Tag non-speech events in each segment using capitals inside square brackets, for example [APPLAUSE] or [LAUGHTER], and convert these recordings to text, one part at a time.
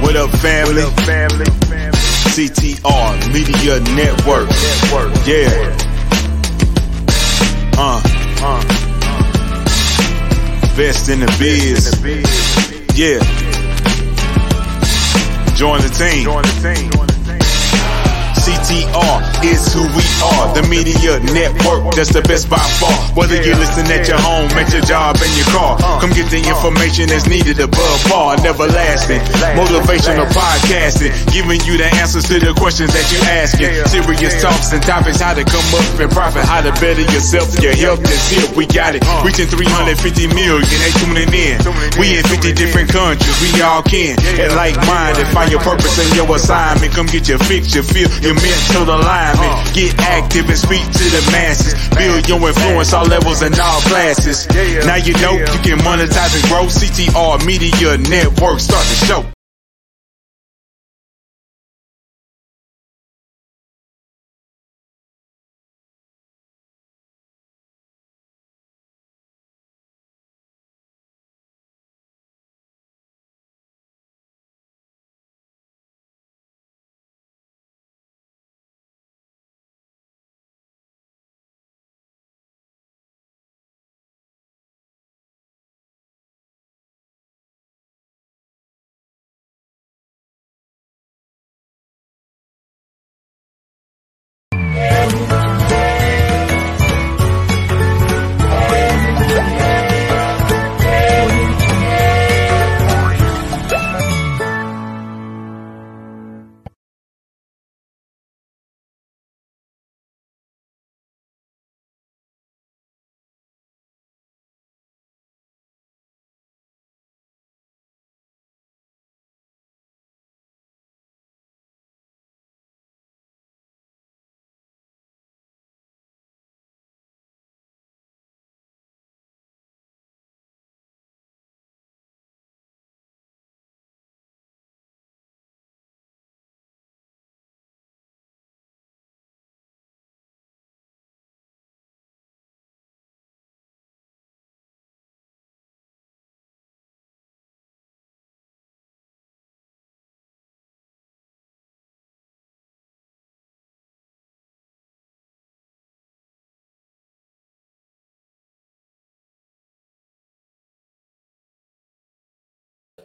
What up, family? What up, family? CTR Media Network. Network. Yeah. Uh, Uh, best in the biz. the biz. Yeah. Join the team. Join the team. CTR is who we are. The media network, that's the best by far. Whether you listen at your home, at your job, in your car, come get the information that's needed above par. Never lasting. Motivational podcasting, giving you the answers to the questions that you asking. Serious talks and topics, how to come up and profit, how to better yourself. Your health is here, we got it. Reaching 350 million, they tuning in. We in 50 different countries, we all can. And like minded, find your purpose and your assignment. Come get your fix, your feel, your mental alignment. Uh. Get active and speak to the masses. Build your influence all levels and all classes. Now you know you can monetize and grow. CTR Media Network, start the show.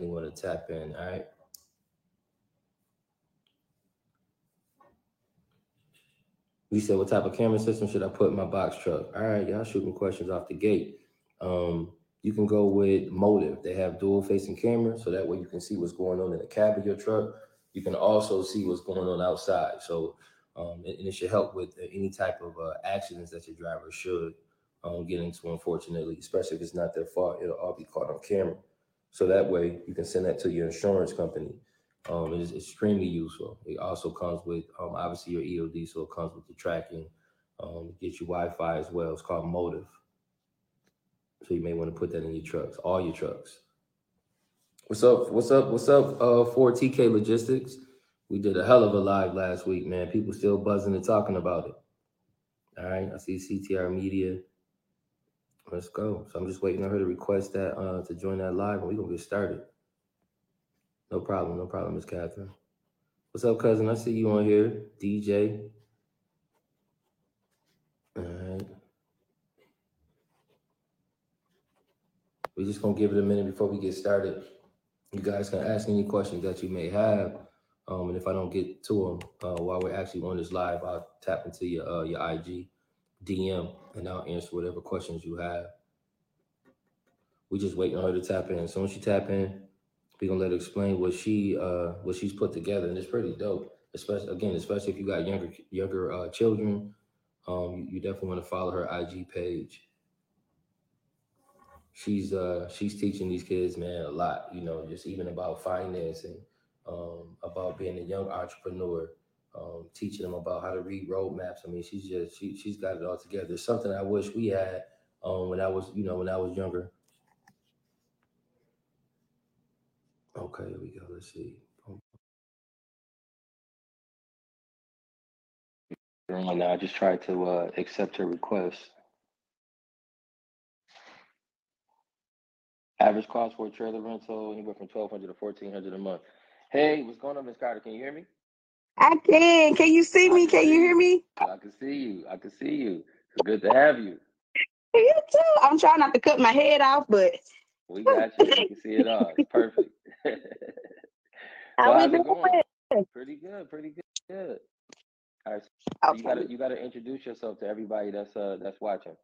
You want to tap in, all right? We said, what type of camera system should I put in my box truck? All right, y'all shooting questions off the gate. Um, you can go with Motive. They have dual facing cameras, so that way you can see what's going on in the cab of your truck. You can also see what's going on outside. So, um, and, and it should help with any type of uh, accidents that your driver should um, get into, unfortunately, especially if it's not their fault. It'll all be caught on camera. So that way you can send that to your insurance company. Um, it is extremely useful. It also comes with um, obviously your ELD, so it comes with the tracking. Um, get you Wi-Fi as well. It's called Motive. So you may want to put that in your trucks, all your trucks. What's up? What's up? What's up? Uh, for TK Logistics, we did a hell of a live last week, man. People still buzzing and talking about it. All right, I see CTR Media. Let's go. So I'm just waiting on her to request that uh, to join that live, and we're gonna get started. No problem, no problem, Miss Catherine. What's up, cousin? I see you on here, DJ. All right. We're just gonna give it a minute before we get started. You guys can ask any questions that you may have, um, and if I don't get to them uh, while we're actually on this live, I'll tap into your uh, your IG DM and I'll answer whatever questions you have. We just waiting on her to tap in. As soon as she tap in, we gonna let her explain what she uh what she's put together, and it's pretty dope. Especially again, especially if you got younger younger uh, children, um, you, you definitely want to follow her IG page. She's uh she's teaching these kids, man, a lot. You know, just even about financing, um, about being a young entrepreneur, um, teaching them about how to read roadmaps. I mean, she's just she she's got it all together. It's something I wish we had um, when I was you know when I was younger. Okay, here we go. Let's see. And I just tried to uh, accept her request. Average cost for a trailer rental anywhere from twelve hundred to fourteen hundred a month. Hey, what's going on, Miss Carter? Can you hear me? I can. Can you see me? Can you hear me? I can see you. I can see you. It's good to have you. You too. I'm trying not to cut my head off, but We got you. You can see it all. It's perfect. [LAUGHS] how how's we it going? doing? Pretty good. Pretty good. Good. All right. So you Okay. gotta you gotta introduce yourself to everybody that's uh that's watching.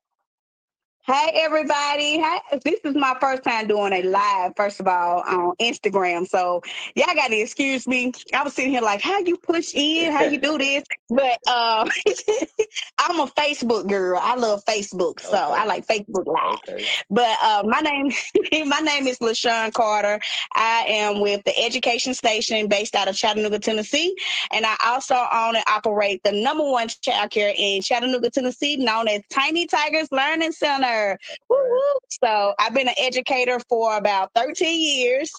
Hey everybody. Hey, this is my first time doing a live, first of all, on Instagram. So y'all gotta excuse me. I was sitting here like, how you push in, how you do this? But um [LAUGHS] I'm a Facebook girl. I love Facebook. So I like Facebook Live. Okay. But uh, my name, [LAUGHS] my name is LaShawn Carter. I am with the Education Station based out of Chattanooga, Tennessee, and I also own and operate the number one child care in Chattanooga, Tennessee, known as Tiny Tigers Learning Center. Woo woo. So I've been an educator for about 13 years,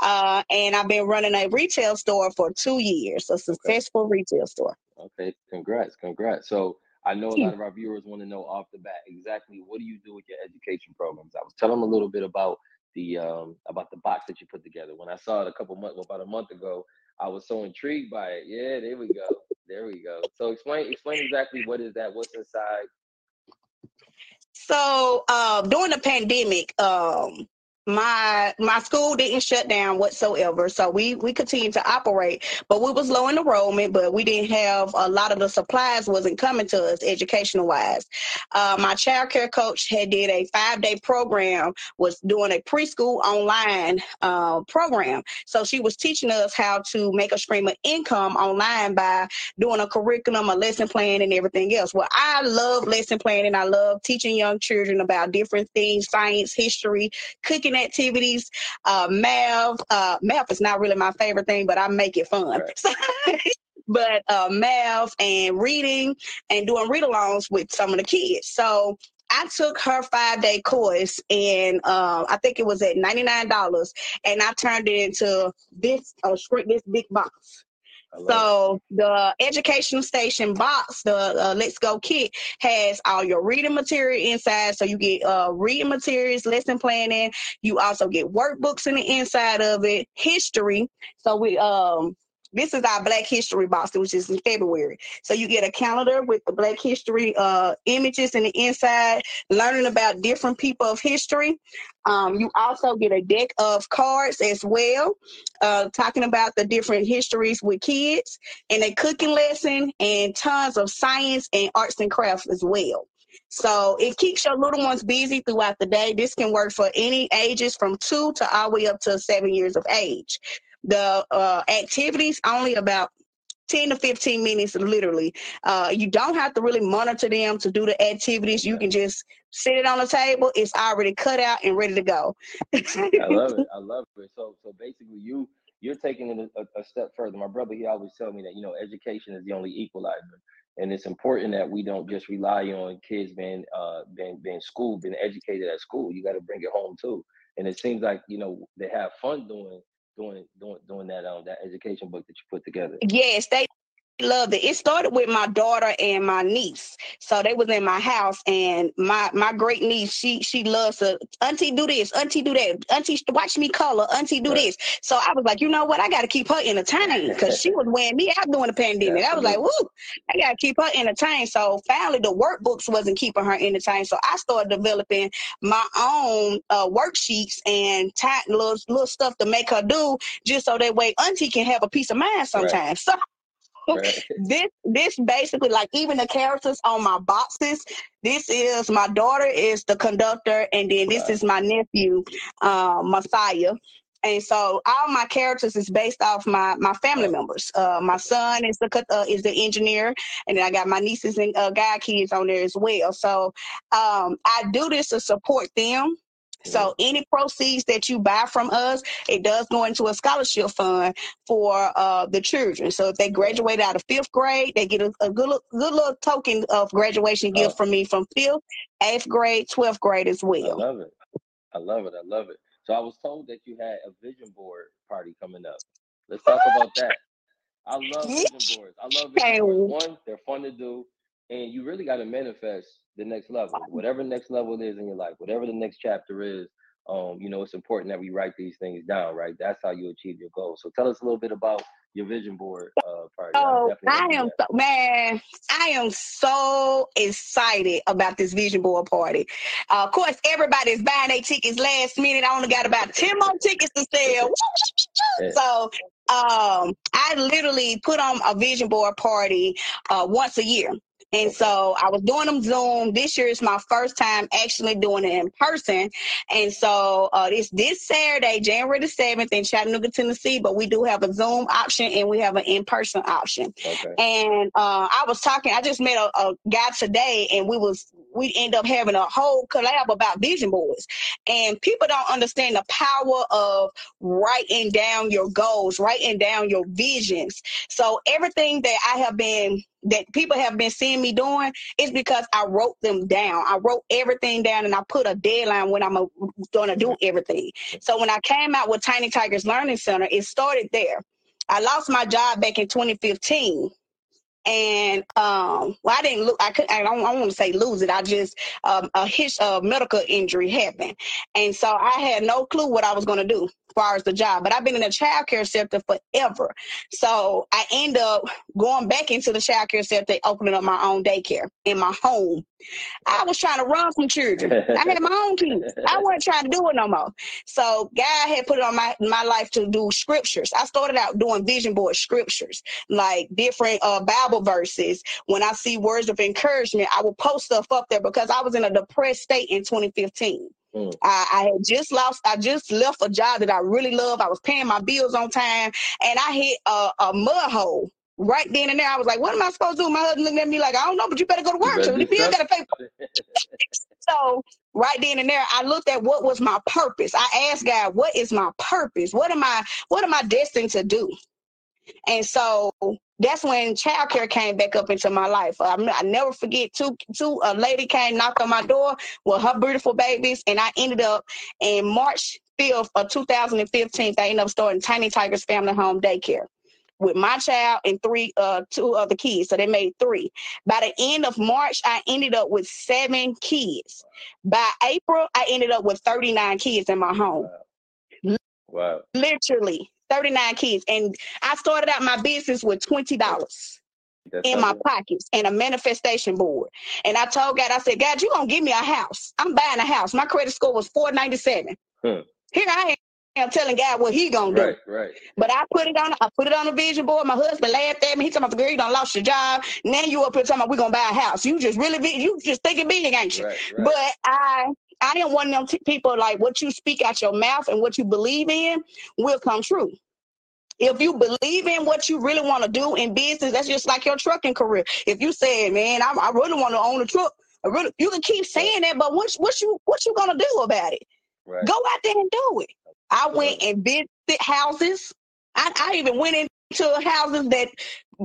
uh, and I've been running a retail store for two years, a successful retail store. Okay. Congrats. Congrats. So I know a lot of our viewers want to know off the bat exactly what do you do with your education programs. I was telling them a little bit about the um about the box that you put together. When I saw it a couple months about a month ago, I was so intrigued by it. Yeah, there we go. There we go. So explain explain exactly what is that, what's inside. So uh, during the pandemic, um, my my school didn't shut down whatsoever. So we we continued to operate, but we was low in enrollment, but we didn't have a lot of the supplies wasn't coming to us educational wise. Uh, my child care coach had did a five day program, was doing a preschool online uh, program. So she was teaching us how to make a stream of income online by doing a curriculum, a lesson plan, and everything else. Well, I love lesson planning. I love teaching young children about different things, science, history, cooking activities, uh, math. Uh, math is not really my favorite thing, but I make it fun. Right. [LAUGHS] but uh, math and reading and doing read-alongs with some of the kids. So I took her five day course and uh, I think it was at $99 and I turned it into this uh, this big box. So the educational station box, the uh, Let's Go kit, has all your reading material inside. So you get uh, reading materials, lesson planning. You also get workbooks in the inside of it, history. So we um. This is our Black History box, which is in February. So you get a calendar with the Black History uh, images in the inside, learning about different people of history. Um, you also get a deck of cards as well uh, talking about the different histories with kids and a cooking lesson and tons of science and arts and crafts as well. So it keeps your little ones busy throughout the day. This can work for any ages from two to all the way up to seven years of age. The uh, activities only about 10 to 15 minutes literally uh, you don't have to really monitor them to do the activities you can just sit it on the table it's already cut out and ready to go I love it. [LAUGHS] I love it. So so basically you you're taking it a, a step further. My brother, he always tell me that, you know, education is the only equalizer. And it's important that we don't just rely on kids being uh being being school, being educated at school. You got to bring it home too. And it seems like, you know, they have fun doing doing doing doing that um that education book that you put together. Yes, they loved it. It started with my daughter and my niece. So they was in my house and my my great niece, she she loves to auntie do this, auntie do that, auntie watch me color, auntie do Right. this. So I was like, you know what? I gotta keep her entertained because she was wearing me out during the pandemic. I was like, woo, I gotta keep her entertained. So finally the workbooks wasn't keeping her entertained. So I started developing my own uh, worksheets and type little little stuff to make her do just so that way auntie can have a peace of mind sometimes. So Right. this this basically like even the characters on my boxes this is my daughter is the conductor and then this Right. is my nephew uh, messiah and so all my characters is based off my my family members uh, my son is the uh, is the engineer and then i got my nieces and uh, god kids on there as well so um, i do this to support them so any proceeds that you buy from us, it does go into a scholarship fund for uh, the children. So if they graduate out of fifth grade, they get a, a good good little token of graduation gift Oh. from me from fifth, eighth grade, twelfth grade as well. I love it. I love it. I love it. So I was told that you had a vision board party coming up. Let's talk about that. I love vision boards. I love vision boards. One, they're fun to do, and you really got to manifest the next level, whatever next level is in your life, whatever the next chapter is. um, you know, it's important that we write these things down, right? That's how you achieve your goals. So tell us a little bit about your vision board uh, party. Oh, I am so, man. I am so excited about this vision board party. Uh, of course, everybody's buying their tickets last minute. I only got about ten more tickets to sell. [LAUGHS] so um, I literally put on a vision board party uh, once a year. And so I was doing them Zoom. This year is my first time actually doing it in person. And so uh, this this Saturday, January the 7th in Chattanooga, Tennessee, but we do have a Zoom option and we have an in-person option. Okay. And uh, I was talking, I just met a, a guy today and we was we end up having a whole collab about vision boards. And people don't understand the power of writing down your goals, writing down your visions. So everything that I have been that people have been seeing me doing is because I wrote them down. I wrote everything down and I put a deadline when I'm going to do everything. So when I came out with Tiny Tigers Learning Center, it started there. I lost my job back in 2015 and um, well, I didn't look. I could. I don't, I don't want to say lose it. I just um, a his uh, medical injury happened, and so I had no clue what I was going to do far as the job. But I've been in the child care sector forever, so I end up going back into the child care sector, opening up my own daycare in my home. I was trying to run from children. I had my own kids. I [LAUGHS] wasn't trying to do it no more. So God had put it on my my life to do scriptures. I started out doing vision board scriptures, like different uh, Bible verses. When I see words of encouragement, I will post stuff up there because I was in a depressed state in 2015. Mm. I, I, had just lost, I just left a job that I really love. I was paying my bills on time and I hit a, a mud hole right then and there. I was like, what am I supposed to do? My husband looking at me like, I don't know, but you better go to work. So the bill gotta pay. [LAUGHS] so right then and there, I looked at what was my purpose. I asked God, what is my purpose? What am I, what am I destined to do? And so that's when childcare came back up into my life. I, I never forget two two a lady came knocked on my door with her beautiful babies, and I ended up in March 5th of 2015. I ended up starting Tiny Tigers Family Home Daycare with my child and three uh two other kids. So they made three. By the end of March, I ended up with seven kids. By April, I ended up with 39 kids in my home. Wow. Literally 39 kids. And I started out my business with $20 in my pockets and a manifestation board. And I told God, I said, God, you're going to give me a house. I'm buying a house. My credit score was 497. Hmm. Here I am telling God what he gonna do. Right, right. But I put it on I put it on the vision board. My husband laughed at me. He told me, girl, you done lost your job. Now you up here talking about we gonna buy a house. You just really be you just thinking big, ain't you? Right, right. But I I didn't want them t- people like what you speak out your mouth and what you believe in will come true. If you believe in what you really want to do in business, that's just like your trucking career. If you say, man, I, I really want to own a truck, really, you can keep saying that, but what, what you what you gonna do about it? Right. Go out there and do it. I went and visited houses. I, I even went into houses that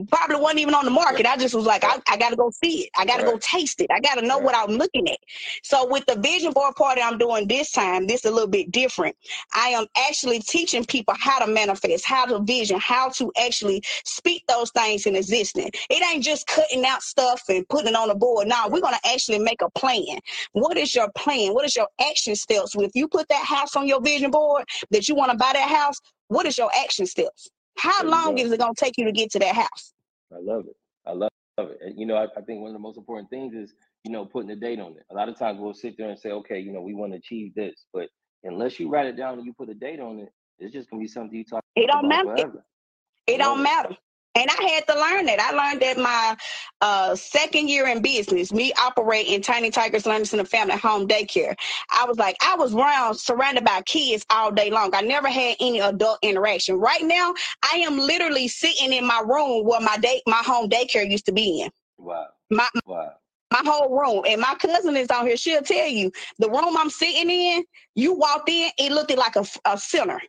probably wasn't even on the market. I just was like, I, I got to go see it. I got to right. go taste it. I got to know right. what I'm looking at. So with the vision board party I'm doing this time, this is a little bit different. I am actually teaching people how to manifest, how to vision, how to actually speak those things in existence. It ain't just cutting out stuff and putting it on the board. No, we're going to actually make a plan. What is your plan? What is your action steps? If you put that house on your vision board that you want to buy that house, what is your action steps? How long is it going to take you to get to that house? I love it. I love, it. And, you know, I, I, think one of the most important things is, you know, putting a date on it. A lot of times we'll sit there and say, okay, you know, we want to achieve this, but unless you write it down and you put a date on it, it's just gonna be something you talk. It don't matter. Forever. It, it don't matter. And I had to learn that. I learned that my uh, second year in business, me operating Tiny Tigers Learning Center Family Home Daycare. I was like, I was around surrounded by kids all day long. I never had any adult interaction. Right now, I am literally sitting in my room where my day my home daycare used to be in. Wow. My, wow. My whole room. And my cousin is on here. She'll tell you the room I'm sitting in, you walked in, it looked like a, a center.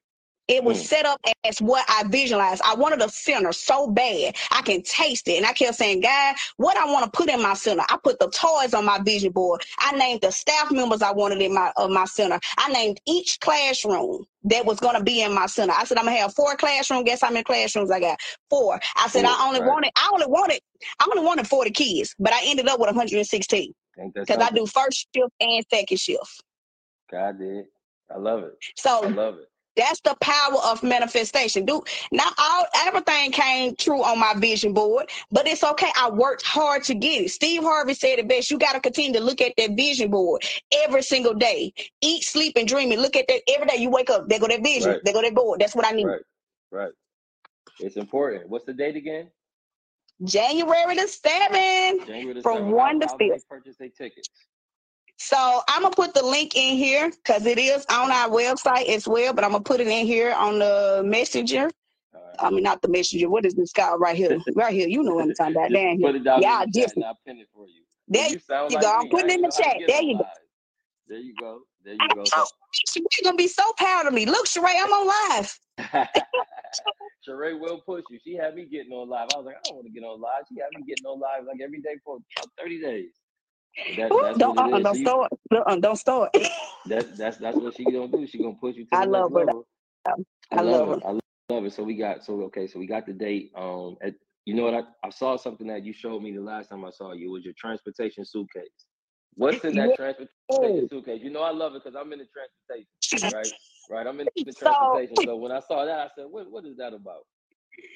It was mm. set up as what I visualized. I wanted a center so bad. I can taste it. And I kept saying, God, what I want to put in my center. I put the toys on my vision board. I named the staff members I wanted in my of my center. I named each classroom that was going to be in my center. I said, I'm going to have four classrooms. Guess how many classrooms I got? Four. I said, Ooh, I only right. wanted, I only wanted, I only wanted 40 kids, but I ended up with 116 because I do first shift and second shift. God did. I love it. So I love it. That's the power of manifestation. Do not all everything came true on my vision board, but it's okay. I worked hard to get it. Steve Harvey said it best. You got to continue to look at that vision board every single day. Eat, sleep, and dream. And look at that every day. You wake up, they go that vision, right. they go that board. That's what I need. Right, right. It's important. What's the date again? January the seventh. January the from 7th. one to fifth. Purchase their tickets. So I'm gonna put the link in here because it is on our website as well. But I'm gonna put it in here on the messenger. Right. I mean, not the messenger. What is this guy right here? [LAUGHS] right here. You know what I'm talking about. Down here. yeah, different. I'll pin it for you. There you, you like go. I'm putting it in the chat. There you go. There you go. There you go. She's gonna be so proud of me. Look, Sheree, I'm on live. [LAUGHS] Sheree will push you. She had me getting on live. I was like, I don't want to get on live. She had me getting on live like every day for about 30 days. That, Ooh, don't uh, don't start. Uh, don't start. That's that's that's what she gonna do. She gonna push you to I love her. I, I, love, her. I love it. So we got so okay. So we got the date. Um, at, you know what? I, I saw something that you showed me the last time I saw you. It was your transportation suitcase. What's in that transportation suitcase? You know I love it because I'm in the transportation, right? Right. I'm in [LAUGHS] the transportation. So when I saw that, I said, "What? What is that about?"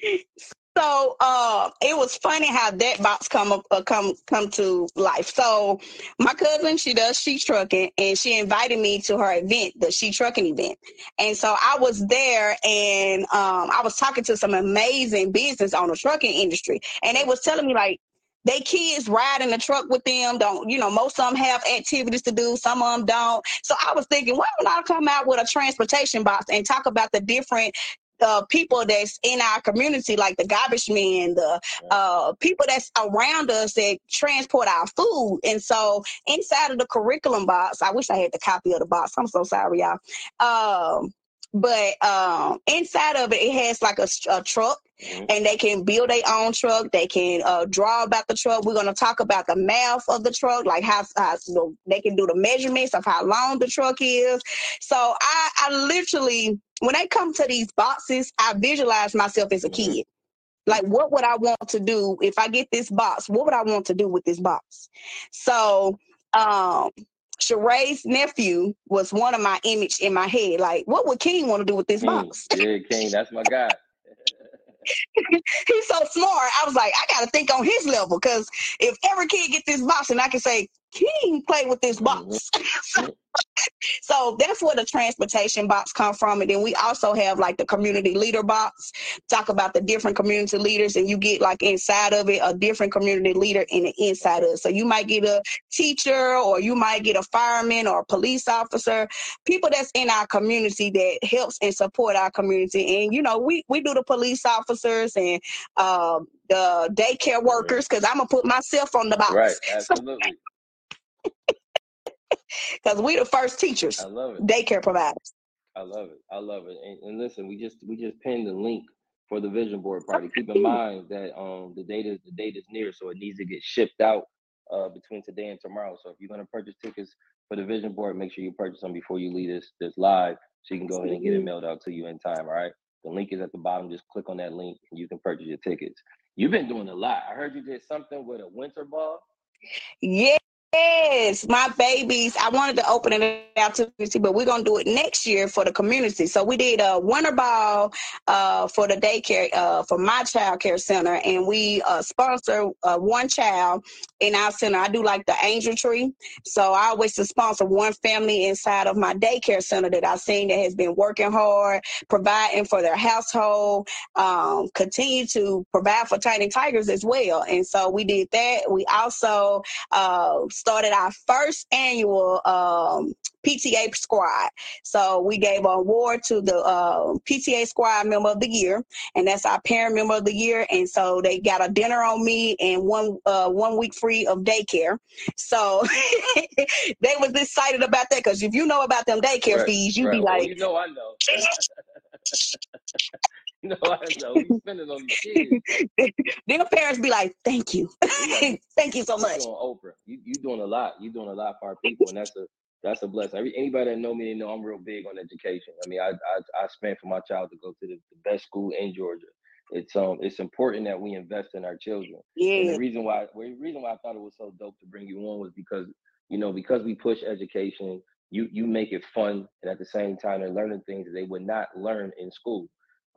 [LAUGHS] So uh, it was funny how that box come up, uh, come come to life. So my cousin, she does she trucking, and she invited me to her event, the she trucking event. And so I was there, and um, I was talking to some amazing business on the trucking industry, and they was telling me like they kids ride in the truck with them. Don't you know? Most of them have activities to do. Some of them don't. So I was thinking, why don't I come out with a transportation box and talk about the different the people that's in our community, like the garbage men, the uh, people that's around us that transport our food. And so inside of the curriculum box, I wish I had the copy of the box. I'm so sorry, y'all. Um, but um, inside of it, it has like a, a truck Mm-hmm. and they can build their own truck. They can uh, draw about the truck. We're going to talk about the math of the truck, like how, how you know, they can do the measurements of how long the truck is. So I, I literally, when they come to these boxes, I visualize myself as a mm-hmm. kid. Like, what would I want to do if I get this box? What would I want to do with this box? So, um, Sheree's nephew was one of my image in my head. Like, what would King want to do with this box? [LAUGHS] Yeah, King, that's my guy. he's so smart. I was like, I got to think on his level because if every kid get this box, and I can say, King play with this box. Mm-hmm. [LAUGHS] so that's where the transportation box come from. And then we also have like the community leader box, talk about the different community leaders, and you get like inside of it a different community leader in the inside of it. So you might get a teacher or you might get a fireman or a police officer, people that's in our community that helps and support our community. And you know, we we do the police officers and um, the daycare workers because I'm gonna put myself on the box. Right, [LAUGHS] absolutely [LAUGHS] because we the first teachers. I love it. Daycare providers. I love it. I love it. And, and, listen, we just we just pinned the link for the vision board party. Keep in mind that um the date is the date is near, so it needs to get shipped out uh between today and tomorrow. So if you're gonna purchase tickets for the vision board, make sure you purchase them before you leave this this live, so you can go ahead and get it mailed out to you in time. All right. The link is at the bottom. Just click on that link and you can purchase your tickets. You've been doing a lot. I heard you did something with a winter ball. Yeah, Yes, my babies. I wanted to open it out to but we're gonna do it next year for the community. So we did a winter ball uh, for the daycare uh, for my child care center, and we uh, sponsor uh, one child in our center. I do like the angel tree, so I always sponsor one family inside of my daycare center that I've seen that has been working hard, providing for their household, um, continue to provide for Tiny Tigers as well. And so we did that. We also uh, started our first annual um, PTA squad. So we gave an award to the uh, PTA squad member of the year, and that's our parent member of the year. And so they got a dinner on me and one uh, one week free of daycare. So [LAUGHS] they was excited about that because if you know about them daycare right, fees, you'd right. be like, well, you know, I know. [LAUGHS] [LAUGHS] you know, I know. Spending on these kids. [LAUGHS] Their parents be like, "Thank you, [LAUGHS] thank you so much." You doing Oprah, you you doing a lot. You doing a lot for our people, and that's a that's a blessing. Every, anybody that know me, they know I'm real big on education. I mean, I I, I spent for my child to go to the, the best school in Georgia. It's um it's important that we invest in our children. Yeah. And the reason why the reason why I thought it was so dope to bring you on was because you know because we push education you you make it fun, and at the same time, they're learning things that they would not learn in school.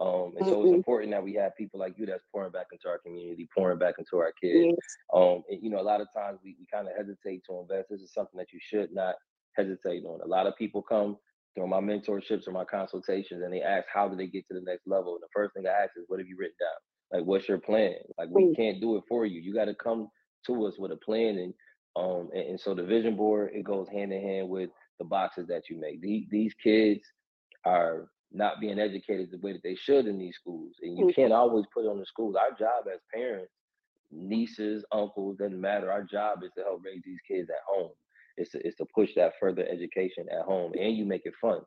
Um, and so it's important that we have people like you that's pouring back into our community, pouring back into our kids. Yes. Um, and, you know, a lot of times we, we kind of hesitate to invest. This is something that you should not hesitate on. A lot of people come through my mentorships or my consultations and they ask, how do they get to the next level? And the first thing I ask is, what have you written down? Like, what's your plan? Like, we Mm. can't do it for you. You got to come to us with a plan. And, um, and, and so the vision board, it goes hand in hand with the boxes that you make. These, these kids are not being educated the way that they should in these schools. And you Mm. can't always put it on the schools. Our job as parents, nieces, uncles, doesn't matter. Our job is to help raise these kids at home. It's to, it's to push that further education at home and you make it fun.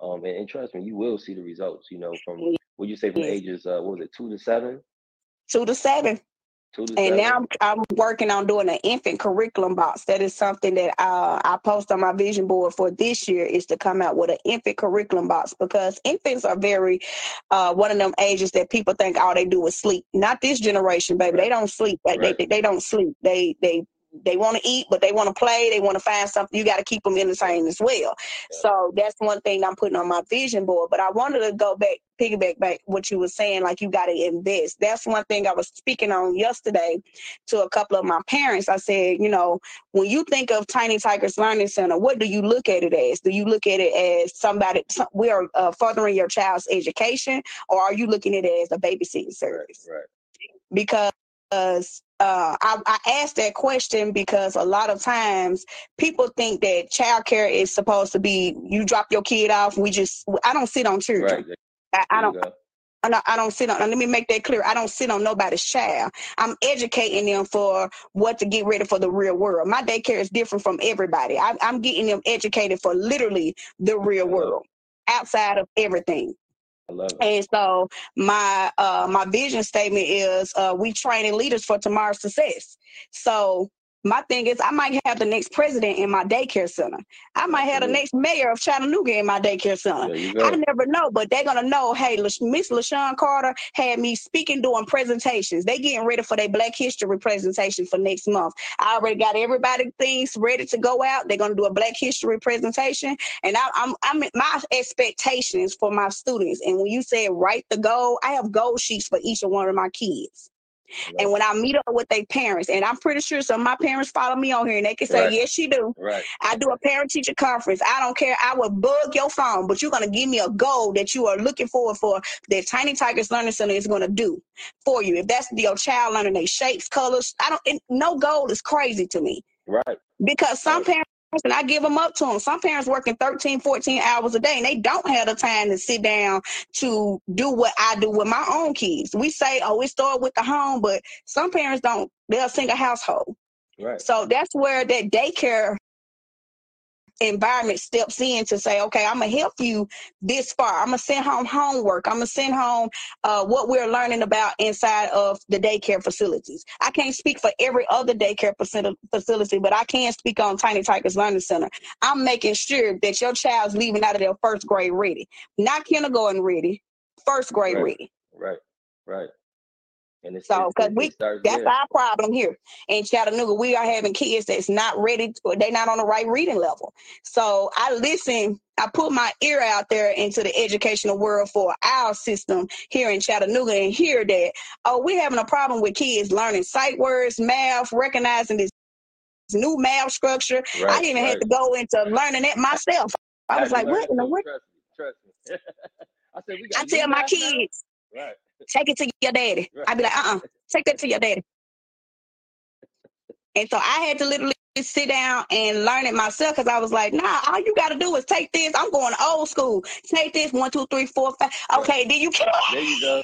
Um, and, and trust me, you will see the results, you know, from what you say from ages, uh, what was it, two to seven? Two to seven. And now I'm, I'm working on doing an infant curriculum box. That is something that uh, I post on my vision board for this year is to come out with an infant curriculum box because infants are very uh, one of them ages that people think all they do is sleep. Not this generation, baby. They don't sleep. They, Right. they, they don't sleep. They they they want to eat, but they want to play. They want to find something. You got to keep them entertained as well. Yeah. So that's one thing I'm putting on my vision board. But I wanted to go back, piggyback back what you were saying, like you got to invest. That's one thing I was speaking on yesterday to a couple of my parents. I said, you know, when you think of Tiny Tigers Learning Center, what do you look at it as? Do you look at it as somebody some, we are uh, furthering your child's education, or are you looking at it as a babysitting Right, service? right. because uh, I, I asked that question because a lot of times people think that childcare is supposed to be you drop your kid off. We just I don't sit on children. Right. I, I don't. I don't, I don't sit on. Let me make that clear. I don't sit on nobody's child. I'm educating them for what to get ready for the real world. My daycare is different from everybody. I, I'm getting them educated for literally the real world, outside of everything. And so my uh my vision statement is uh we training leaders for tomorrow's success. So my thing is I might have the next president in my daycare center. I might have the next mayor of Chattanooga in my daycare center. I never know, but they're gonna know. Hey, Miss LaShawn Carter had me speaking, doing presentations. They getting ready for their Black History presentation for next month. I already got everybody things ready to go out. They're gonna do a Black History presentation, and I, I'm I'm my expectations for my students. And when you say write the goal, I have goal sheets for each one of my kids. And when I meet up with their parents, and I'm pretty sure some of my parents follow me on here, and they can say, Right. "Yes, she do." Right. I do a parent teacher conference. I don't care. I will bug your phone, but you're gonna give me a goal that you are looking forward for that Tiny Tigers Learning Center is gonna do for you. If that's your child learning their shapes, colors, I don't. And no goal is crazy to me Right. because some parents and I give them up to them. Some parents working 13, 14 hours a day and they don't have the time to sit down to do what I do with my own kids. We say, oh, it started with the home, but some parents don't. They're a single household. Right. So that's where that daycare environment steps in to say, okay, I'm gonna help you this far. I'm gonna send home homework. I'm gonna send home uh, what we're learning about inside of the daycare facilities. I can't speak for every other daycare facility, but I can speak on Tiny Tigers Learning Center. I'm making sure that your child's leaving out of their first grade ready, not kindergarten ready, first grade Right. ready. Right. Right. And it's, So, 'cause we that's there. our problem here in Chattanooga. We are having kids that's not ready, to, they're not on the right reading level. So I listen, I put my ear out there into the educational world for our system here in Chattanooga and hear that, oh, we're having a problem with kids learning sight words, math, recognizing this new math structure. I Right. even right. had to go into learning it myself. I was to like, what in the world? Trust me. Trust me. [LAUGHS] I said we I tell my math now? kids, Right. Take it to your daddy. Right. I'd be like, uh uh take that to your daddy. And so I had to literally sit down and learn it myself because I was like, nah, all you got to do is take this. I'm going old school. Take this one, two, three, four, five. Okay, then you can. There you go.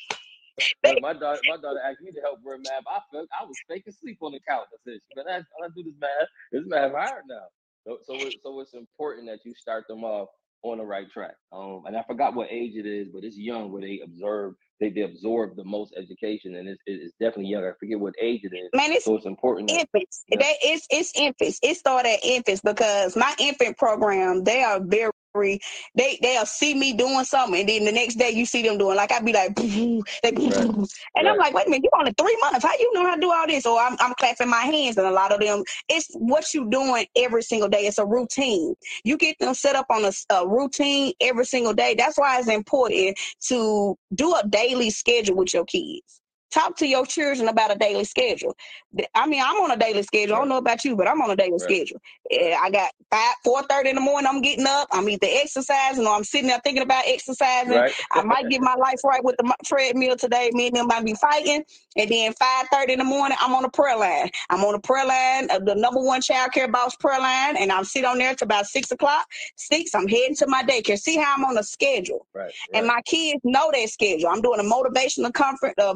Look, my daughter, my daughter asked me to help her math. I felt I was fake asleep on the couch. I said, "But I, I do this math. This math hard now." So, so, so it's important that you start them off on the right track. Um, and I forgot what age it is, but it's young where they observe, they, they absorb the most education, and it's, it's definitely young. I forget what age it is. Man, it's So it's important. That, infants. Yeah. That it's it's infants. It started at infants because my infant program, they are very they they'll see me doing something, and then the next day you see them doing like I'd be like, [LAUGHS] they, right. [LAUGHS] and right. I'm like, wait a minute, you only three months, how you know how to do all this? Or I'm I'm clapping my hands, and a lot of them, it's what you doing every single day. It's a routine. You get them set up on a, a routine every single day. That's why it's important to do a daily schedule with your kids talk to your children about a daily schedule. I mean, I'm on a daily schedule. I don't know about you, but I'm on a daily right. schedule. I got five, four thirty in the morning. I'm getting up. I'm either exercising or I'm sitting there thinking about exercising. Right. I might get my life right with the treadmill today. Me and them might be fighting, and then five thirty in the morning, I'm on a prayer line. I'm on a prayer line, the number one child care boss prayer line, and I'm sitting on there to about six o'clock. Six, I'm heading to my daycare. See how I'm on a schedule, right. and my kids know that schedule. I'm doing a motivational comfort, uh,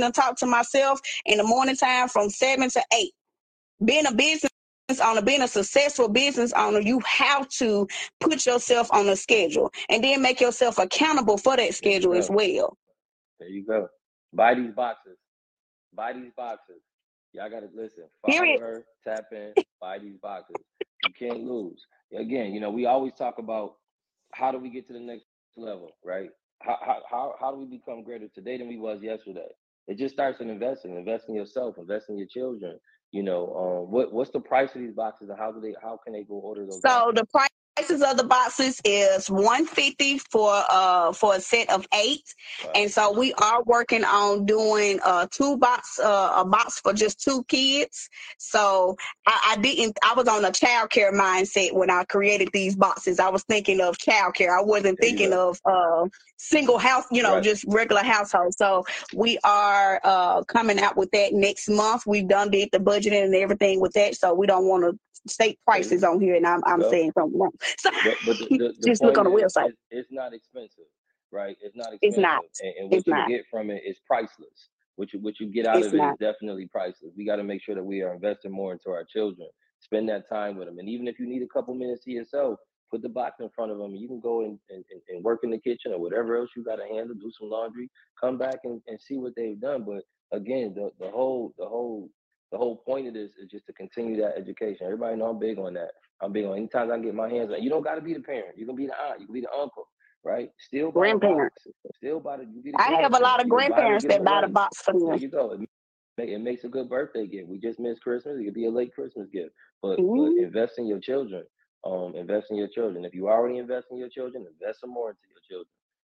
motivational talk to myself in the morning time from seven to eight. Being a business owner, being a successful business owner, you have to put yourself on a schedule and then make yourself accountable for that schedule as well. There you go. Buy these boxes. Buy these boxes. Y'all gotta listen. Follow Period. her, tap in, buy these boxes. You can't lose. Again, you know, we always talk about how do we get to the next level, right? How how how do we become greater today than we was yesterday? It just starts in investing, invest in yourself, invest in your children. You know, um, what what's the price of these boxes, and how do they how can they go order those? So boxes? the price prices of the boxes is 150 for uh for a set of eight. Wow. and so we are working on doing uh two box uh, a box for just two kids. So I, I didn't i was on a child care mindset when i created these boxes. I was thinking of child care i wasn't there thinking of uh single house you know right. just regular household. So we are uh coming out with that next month. We've done did the budgeting and everything with that so we don't want to state prices on here, and I'm I'm saying something wrong. [LAUGHS] So but, but the, the, [LAUGHS] the just look on the website. It's, it's, not expensive, right? It's not expensive. It's not. And, and what it's you not. get from it is priceless. What you what you get out it's of it not. is definitely priceless. We got to make sure that we are investing more into our children. Spend that time with them, and even if you need a couple minutes to yourself, put the box in front of them. You can go and, and, and work in the kitchen or whatever else you got to handle. Do some laundry. Come back and, and see what they've done. But again, the the whole the whole the whole point of this is just to continue that education. Everybody know I'm big on that. I'm big on anytime I get my hands on. You don't got to be the parent. You can be the aunt. You can be the uncle. Right? Still grandparents. Still by the. The I have a lot of grandparents that buy the box for me. There you go. It, makes a good birthday gift. We just missed Christmas. It could be a late Christmas gift. But, mm-hmm. but invest in your children. Um, invest in your children. If you already invest in your children, invest some more into your children.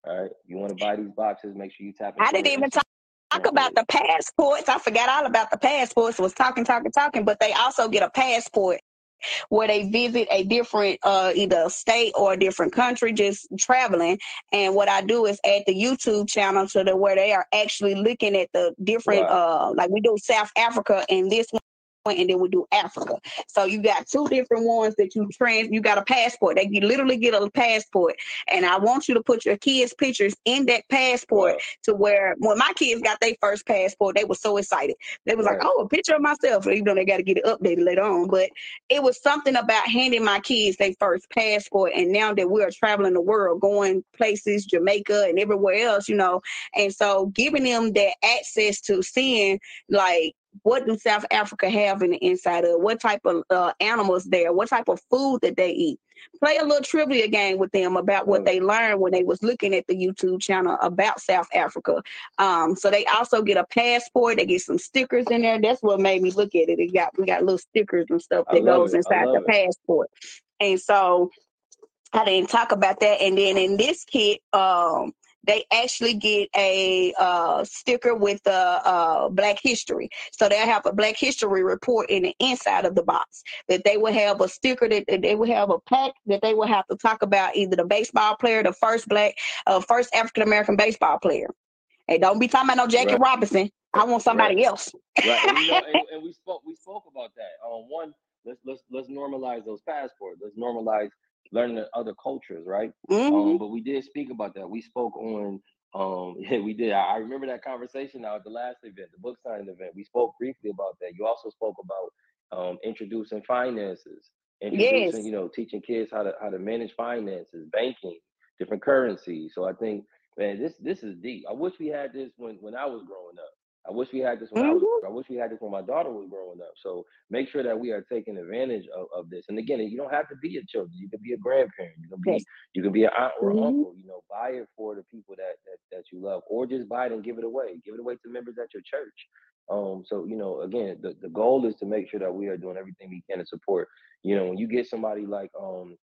All right. You want to buy these boxes, make sure you tap. I didn't even talk talk about the passports. I forgot all about the passports. Was talking, talking, talking, but they also get a passport where they visit a different uh, either state or a different country just traveling and what i do is add the youtube channel to the where they are actually looking at the different wow. uh like we do south africa and this one and then we do Africa. So you got two different ones that you trans. You got a passport. They literally get a passport, and I want you to put your kids' pictures in that passport right. to where when my kids got their first passport, they were so excited. They was right. like, "Oh, a picture of myself," even though they got to get it updated later on. But it was something about handing my kids their first passport, and now that we are traveling the world, going places, Jamaica and everywhere else, you know, and so giving them that access to seeing like what do South Africa have in the inside of what type of uh, animals there, what type of food that they eat. Play a little trivia game with them about what they learned when they was looking at the YouTube channel about South Africa. Um, so they also get a passport. They get some stickers in there. That's what made me look at it. It got we got little stickers and stuff that goes it. inside the it. passport. And so I didn't talk about that. And then in this kit, um, they actually get a uh, sticker with the uh, Black History. So they'll have a Black History report in the inside of the box. That they will have a sticker that, that they will have a pack that they will have to talk about either the baseball player, the first black, uh, first African American baseball player. Hey, don't be talking about no Jackie right. Robinson. I want somebody right. else. right, and, you know, and, [LAUGHS] and, we spoke we spoke about that. Um, one, let's let's let's normalize those passports. Let's normalize learning other cultures, right? Um, mm-hmm. Um, but we did speak about that. We spoke on, um, [LAUGHS] yeah, we did. I, I remember that conversation now at the last event, the book signing event. We spoke briefly about that. You also spoke about um, introducing finances, introducing, yes. you know, teaching kids how to how to manage finances, banking, different currencies. So I think, man, this this is deep. I wish we had this when when I was growing up. I wish we had this when I was. I wish we had this when my daughter was growing up. So make sure that we are taking advantage of, of this. And again, you don't have to be a children. You can be a grandparent. You can be Yes. you can be an aunt or Mhm. uncle. You know, buy it for the people that, that that you love, or just buy it and give it away. Give it away to members at your church. Um, so you know, again, the, the goal is to make sure that we are doing everything we can to support. You know, when you get somebody like um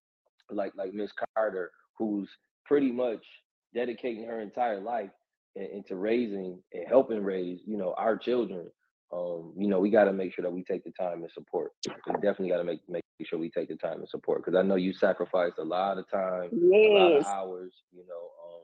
like like Miss Carter, who's pretty much dedicating her entire life into raising and helping raise, you know, our children. Um, you know, we got to make sure that we take the time and support. We definitely got to make make sure we take the time and support because I know you sacrificed a lot of time, a lot of hours, you know, um,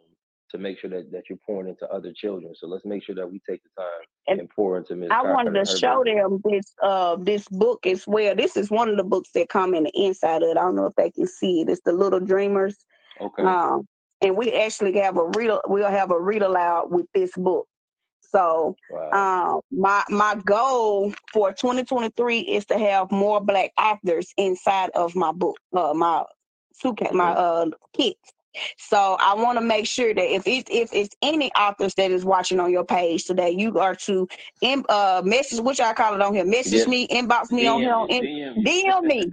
to make sure that, that you're pouring into other children. So let's make sure that we take the time And and, pour into Miss I wanted to show business. them this uh this book as well. This is one of the books that come in the inside of it. I don't know if they can see it. It's the Little Dreamers. Okay. Um, and we actually have a read. We'll have a read aloud with this book. So Wow. um, my my goal for 2023 is to have more black authors inside of my book, uh, my suitcase, my uh kits. So I want to make sure that if it if it's any authors that is watching on your page today, you are to in, uh message which I call it on here, message me, inbox me on here on in, DM. DM me.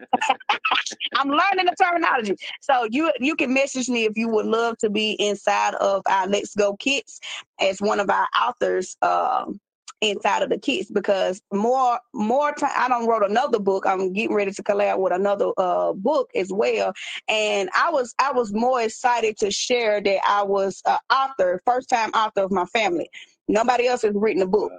[LAUGHS] I'm learning the terminology. So you you can message me if you would love to be inside of our Let's Go Kits as one of our authors um inside of the kids because more more time I don't wrote another book. I'm getting ready to collab with another uh book as well. And I was I was more excited to share that I was an author, first time author of my family. Nobody else has written a book.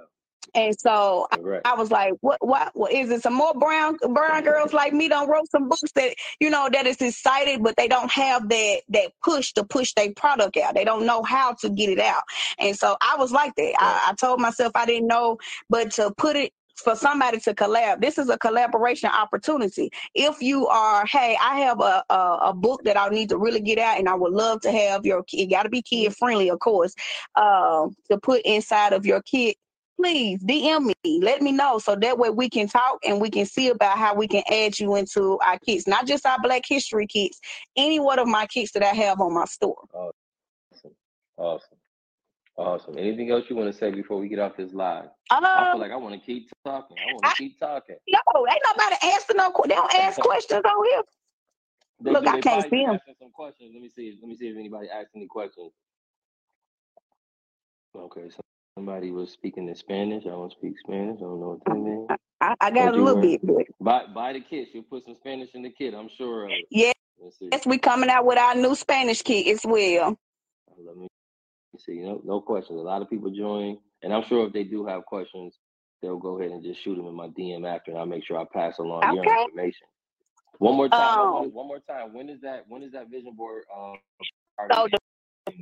And so Correct. I was like, what, what, what is it? Some more brown, brown girls like me don't wrote some books that, you know, that is excited, but they don't have that, that push to push their product out. They don't know how to get it out. And so I was like that. I, I told myself I didn't know, but to put it for somebody to collab, this is a collaboration opportunity. If you are, hey, I have a, a, a book that I need to really get out and I would love to have your, it got to be kid friendly, of course, um, to put inside of your kit please DM me. Let me know so that way we can talk and we can see about how we can add you into our kits, not just our Black History kits, any one of my kits that I have on my store. Awesome. Awesome. Awesome. Anything else you want to say before we get off this live? Um, I feel like I want to keep talking. I want to keep talking. no, ain't nobody asking no. They don't ask [LAUGHS] questions on here. They, Look, do- I can't see them. some questions. Let me see. Let me see if anybody asked any questions. Okay, so somebody was speaking in Spanish. I don't speak Spanish. I don't know what that means. I, I got a little bit, but Buy buy the kit. You'll put some Spanish in the kit. I'm sure yes, Let's we coming out with our new Spanish kit as well. Let me see. No, no questions. A lot of people join, and I'm sure if they do have questions, they'll go ahead and just shoot them in my DM after, and I'll make sure I pass along your information. One more time. one, more, Um, one more time. When is that? When is that vision board? Um, So the,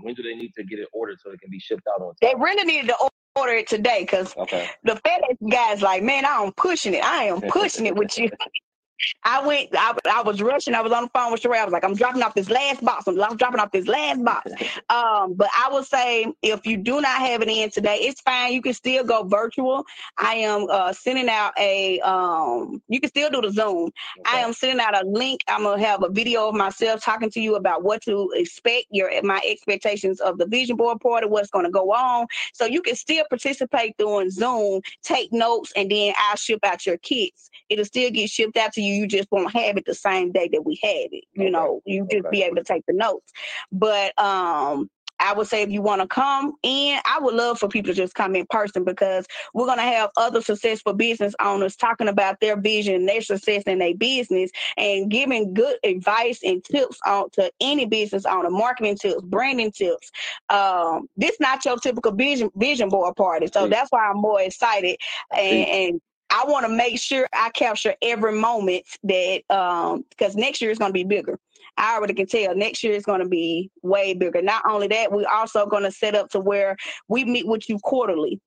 when do they need to get it ordered so it can be shipped out on they time? really needed to order it today because Okay. the FedEx guy's like, man, I'm pushing it. I am [LAUGHS] pushing it with you. I went, I, I was rushing. I was on the phone with Sheree. I was like, I'm dropping off this last box. I'm, I'm dropping off this last box. Um, but I would say if you do not have it in today, it's fine. You can still go virtual. I am uh, sending out a, um, you can still do the Zoom. I am sending out a link. I'm gonna have a video of myself talking to you about what to expect, your my expectations of the vision board party, what's gonna go on. So you can still participate through Zoom, take notes, and then I'll ship out your kits. It'll still get shipped out to you. You just won't have it the same day that we have it. You Okay. know, you just Okay. be able to take the notes. But um I would say if you want to come in, I would love for people to just come in person because we're gonna have other successful business owners talking about their vision, their success in their business, and giving good advice and tips on to any business owner, marketing tips, branding tips. Um, this not your typical vision vision board party, so that's why I'm more excited and, and I want to make sure I capture every moment that um because next year is going to be bigger. I already can tell next year is going to be way bigger. Not only that, we're also going to set up to where we meet with you quarterly.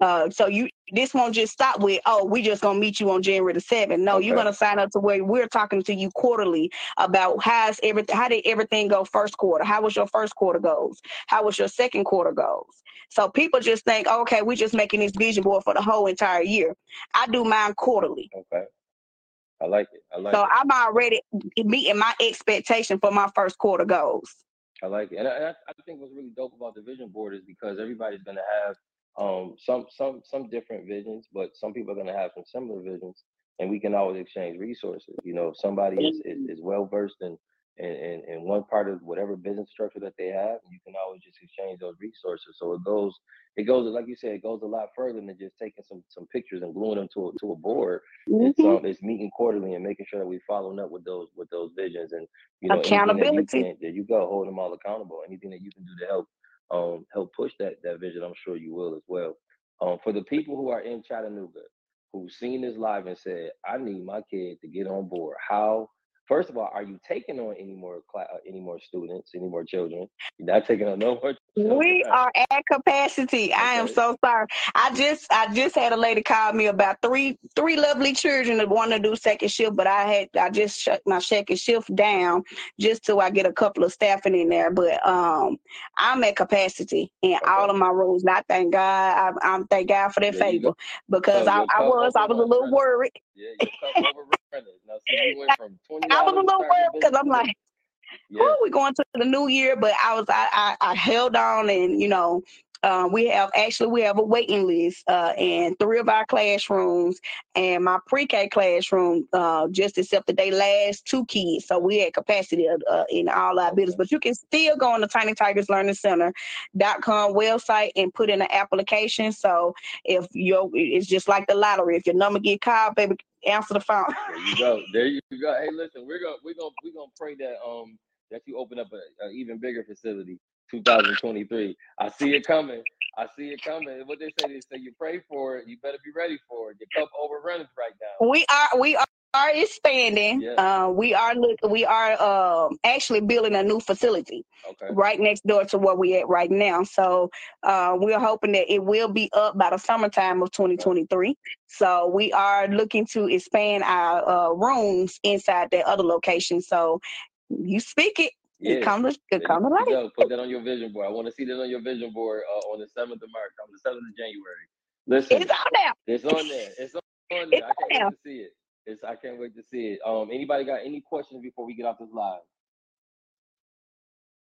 Uh, so you this won't just stop with oh we just gonna meet you on January the seventh. No, you're gonna sign up to where we're talking to you quarterly about how's everything how did everything go first quarter? How was your first quarter goals? How was your second quarter goals? So people just think, okay, we're just making this vision board for the whole entire year. I do mine quarterly. Okay. I like it. I like So it. I'm already meeting my expectation for my first quarter goals. I like it. And I, I I think what's really dope about the vision board is because everybody's going to have um, some some some different visions, but some people are going to have some similar visions, and we can always exchange resources. You know, if somebody is, is, is well versed in, in in in one part of whatever business structure that they have, you can always just exchange those resources. So it goes it goes like you said, it goes a lot further than just taking some some pictures and gluing them to a, to a board. Mhm. It's um, it's meeting quarterly and making sure that we're following up with those with those visions and you know anything that you Accountability. can there you go, hold them all accountable. Anything that you can do to help um help push that that vision, I'm sure you will as well. Um, for the people who are in Chattanooga who've seen this live and said, I need my kid to get on board. How first of all, are you taking on any more cla- uh, any more students, any more children? You're not taking on no more. We are at capacity. I am so sorry. I just I just had a lady call me about three three lovely children that want to do second shift, but I had I just shut my second shift down just till I get a couple of staffing in there. But um I'm at capacity in all of my roles. And I thank God. I, I'm thank God for that favor because So I, I was I was a little worried. Yeah, cup overrunning. Now, see, you went from [LAUGHS] I was a little worried because I'm like. Yeah, Woo, we going to the new year, but I was I I, I held on and you know um, we have actually we have a waiting list uh, in three of our classrooms and my pre-K classroom uh, just accepted their last two kids, so we had capacity uh, in all our buildings. But you can still go on the Tiny Tigers Learning Center.com website and put in an application. So if your it's just like the lottery, if your number get called, baby, answer the phone. there you go. There you go. Hey, listen, we're gonna we're gonna we're gonna pray that um that you open up a, a even bigger facility, 2023. I see it coming. I see it coming. What they say, they say you pray for it, you better be ready for it. Your cup overruns right now. We are we are, are expanding. Yeah. Uh, we are look we are um, actually building a new facility Okay. right next door to where we at right now. So uh, we're hoping that it will be up by the summertime of 2023. So we are looking to expand our uh, rooms inside that other location. So you speak it, Yeah. it come to There it come to you life. Put that on your vision board. I want to see that on your vision board uh, on the 7th of March, on the 7th of January. Listen, It's out there. It's on there. It's on there. It's I can't on wait to see it. It's I can't wait to see it. Um, anybody got any questions before we get off this live?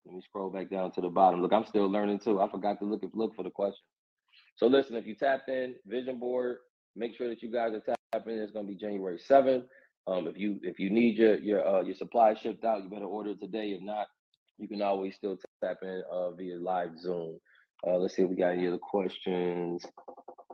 Let me scroll back down to the bottom. Look, I'm still learning too. I forgot to look look for the question. So listen, if you tapped in vision board, make sure that you guys are tapping in. It's gonna be January 7th. Um, if you if you need your your uh, your supply shipped out, you better order today. If not, you can always still tap in uh, via live Zoom. Uh, let's see if we got any other questions.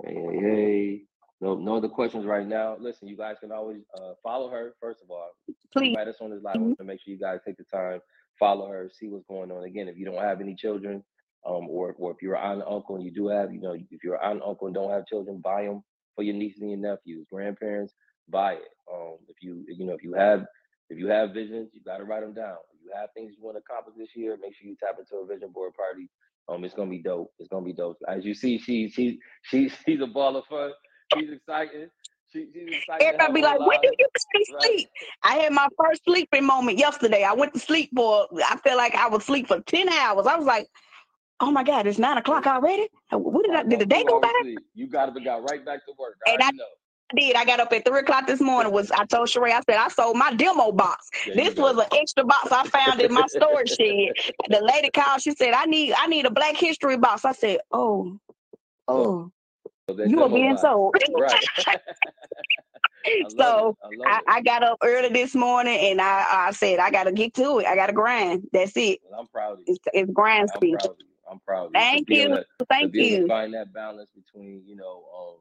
Hey, hey, hey. No, no other questions right now. Listen, you guys can always uh, follow her. First of all, Please. everybody us on this live, to make sure you guys take the time, follow her, see what's going on. Again, if you don't have any children, um, or or if you're an uncle and you do have, you know, if you're an uncle and don't have children, buy them for your nieces and your nephews, grandparents, buy it. Um, if you you know if you have if you have visions, you got to write them down. If you have things you want to accomplish this year, make sure you tap into a vision board party. Um, it's gonna be dope. It's gonna be dope. As you see, she she [LAUGHS] she she's a ball of fun. She's excited. She, she's excited. to Everybody be like, when do you go to Right. sleep? I had my first sleeping moment yesterday. I went to sleep for, I felt like I was asleep for 10 hours. I was like, oh my God, it's nine o'clock already? What did, I, did the day go by? You got up and got right back to work. I And I- know. Did. I got up at three o'clock this morning. Was I told Sheree, I said, I sold my demo box. There This was an extra box I found in my storage [LAUGHS] shed. The lady called, she said, I need I need a black history box. I said, Oh, oh, that you were being sold. [LAUGHS] Right. [LAUGHS] So. I I. I got up early this morning and I, I said, I gotta get to it. I gotta grind. That's it. Well, I'm proud of you. It's, it's grind I'm speed. proud. I'm proud of you. Thank to able you. to- to Thank to you. find that balance between you know um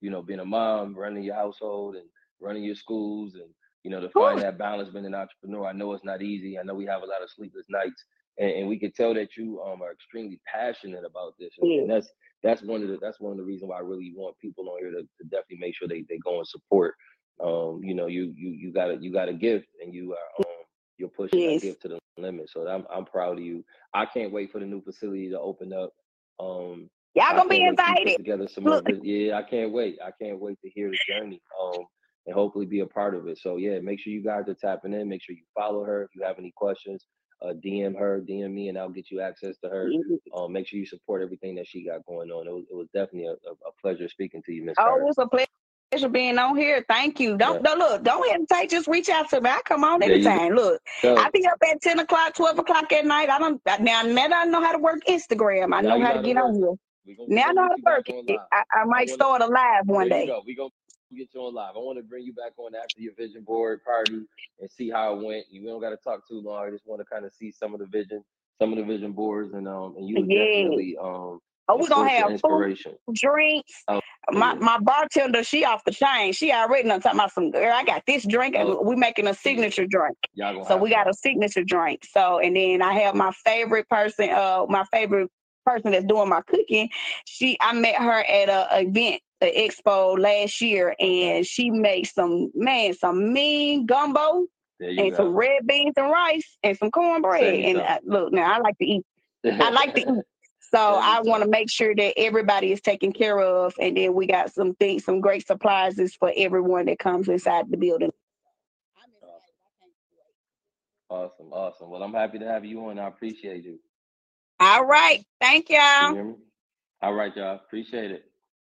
you know being a mom running your household and running your schools and you know to find that balance being an entrepreneur i know it's not easy i know we have a lot of sleepless nights and, and we can tell that you um are extremely passionate about this and, and that's that's one of the that's one of the reasons why i really want people on here to, to definitely make sure they, they go and support um you know you you you got a you got a gift and you are um you're pushing Yes. that gift to the limit so i'm i'm proud of you i can't wait for the new facility to open up um Y'all gonna be invited. together some more. Look. vid- Yeah, I can't wait. I can't wait to hear the journey. Um, and hopefully be a part of it. So yeah, make sure you guys are tapping in. Make sure you follow her. If you have any questions, uh, DM her, DM me, and I'll get you access to her. Um, make sure you support everything that she got going on. It was, it was definitely a, a, pleasure speaking to you, Miss. Oh, Carter. was a pleasure being on here. Thank you. Don't, don't look, don't hesitate. Just reach out to me. I come on anytime. Look, So, I be up at 10 o'clock, 12 o'clock at night. I don't now now I know how to work Instagram. I know how to get on here. Now I know how to work it. I, I might wanna- start a live one day. go. We gonna get you on live. I want to bring you back on after your vision board party and see how it went. You don't got to talk too long. I just want to kind of see some of the vision, some of the vision boards, and um, and you Yeah. definitely um, Oh, we're gonna have food, inspiration. drinks. Oh, My yeah. my bartender, she off the chain. She already done talking about some girl. I got this drink, and Oh. we making a signature drink. So we got a signature drink. So and then I have my favorite person, uh, my favorite person that's doing my cooking. She I met her at a event, the expo last year, and she makes some man, some mean gumbo you and some red beans and rice and some cornbread. And. I, uh, look, now I like to eat. I [LAUGHS] like to eat. So I want to make sure that everybody is taken care of, and then we got some things, some great surprises for everyone that comes inside the building. Awesome, awesome. Well, I'm happy to have you on. I appreciate you. All right, thank You y'all. me? All right, y'all. Appreciate it.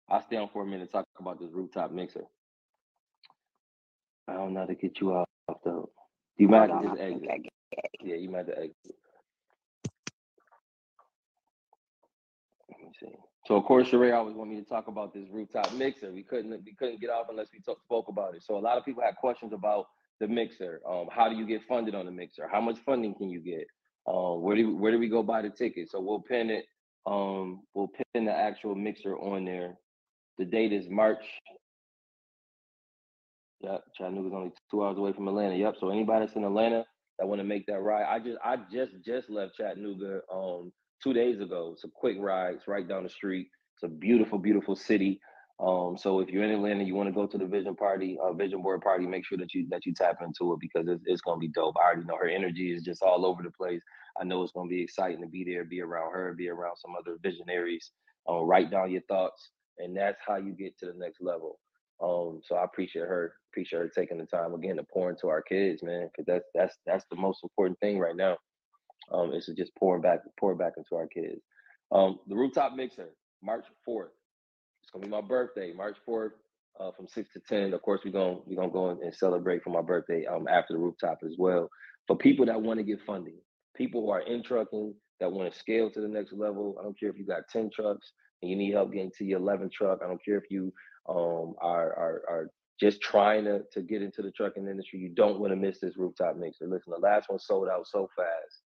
I'll stay on for a minute talk about this rooftop mixer. I don't know how to get you off though. You might have to just exit. Yeah, you might have to exit. Let me see. So of course, Sheree always want me to talk about this rooftop mixer. We couldn't we couldn't get off unless we talk, spoke about it. So a lot of people had questions about the mixer. Um, how do you get funded on the mixer? How much funding can you get? Um, where do where do we go buy the ticket? So we'll pin it. Um, we'll pin the actual mixer on there. The date is March. Yep, Chattanooga's only two hours away from Atlanta. Yep. So anybody that's in Atlanta that want to make that ride, I just I just just left Chattanooga um two days ago. It's a quick ride. It's right down the street. It's a beautiful, beautiful city. Um, so if you're in Atlanta, you want to go to the vision party, uh, vision board party, make sure that you that you tap into it because it's, it's gonna be dope. I already know her energy is just all over the place. I know it's gonna be exciting to be there, be around her, be around some other visionaries. Uh, write down your thoughts, and that's how you get to the next level. Um, so I appreciate her, appreciate her taking the time again to pour into our kids, man, because that's that's that's the most important thing right now. Um, is to just pouring back, pour back into our kids. Um, the rooftop mixer, March fourth. It's gonna be my birthday, March fourth, uh, from six to ten. Of course, we're gonna we're gonna go and celebrate for my birthday um after the rooftop as well. For people that want to get funding, people who are in trucking that want to scale to the next level. I don't care if you got ten trucks and you need help getting to your 11 truck. I don't care if you um are are are just trying to to get into the trucking industry. You don't want to miss this rooftop mixer. Listen, the last one sold out so fast,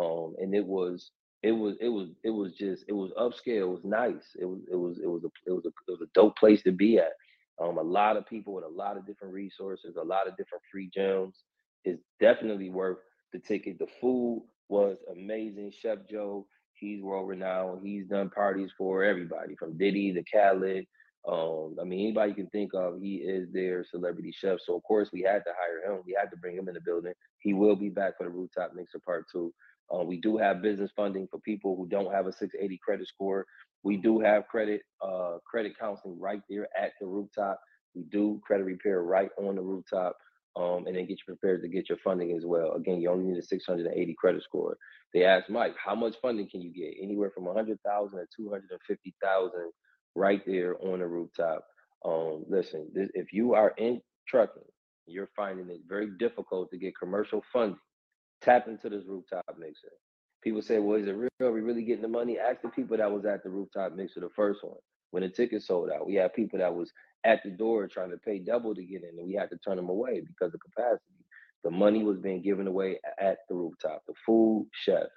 um, and it was it was it was it was just it was upscale. It was nice. It was it was it was a it was a it was a dope place to be at. Um, a lot of people with a lot of different resources, a lot of different free gems. It's definitely worth the ticket. The food was amazing. Chef Joe, he's world renowned. He's done parties for everybody from Diddy to Khaled. Um, I mean, anybody you can think of, he is their celebrity chef. So of course we had to hire him. We had to bring him in the building. He will be back for the rooftop mixer part two. Uh, we do have business funding for people who don't have a 680 credit score. We do have credit uh, credit counseling right there at the rooftop. We do credit repair right on the rooftop, um, and then get you prepared to get your funding as well. Again, you only need a 680 credit score. They asked Mike, how much funding can you get? Anywhere from 100,000 to 250,000 right there on the rooftop. Um, listen, this, if you are in trucking, you're finding it very difficult to get commercial funding. Tap into this rooftop mixer. People say, well, is it real? Are we really getting the money? Ask the people that was at the rooftop mixer, the first one, when the ticket sold out. We had people that was at the door trying to pay double to get in, and we had to turn them away because of capacity. The money was being given away at the rooftop. The food, chef,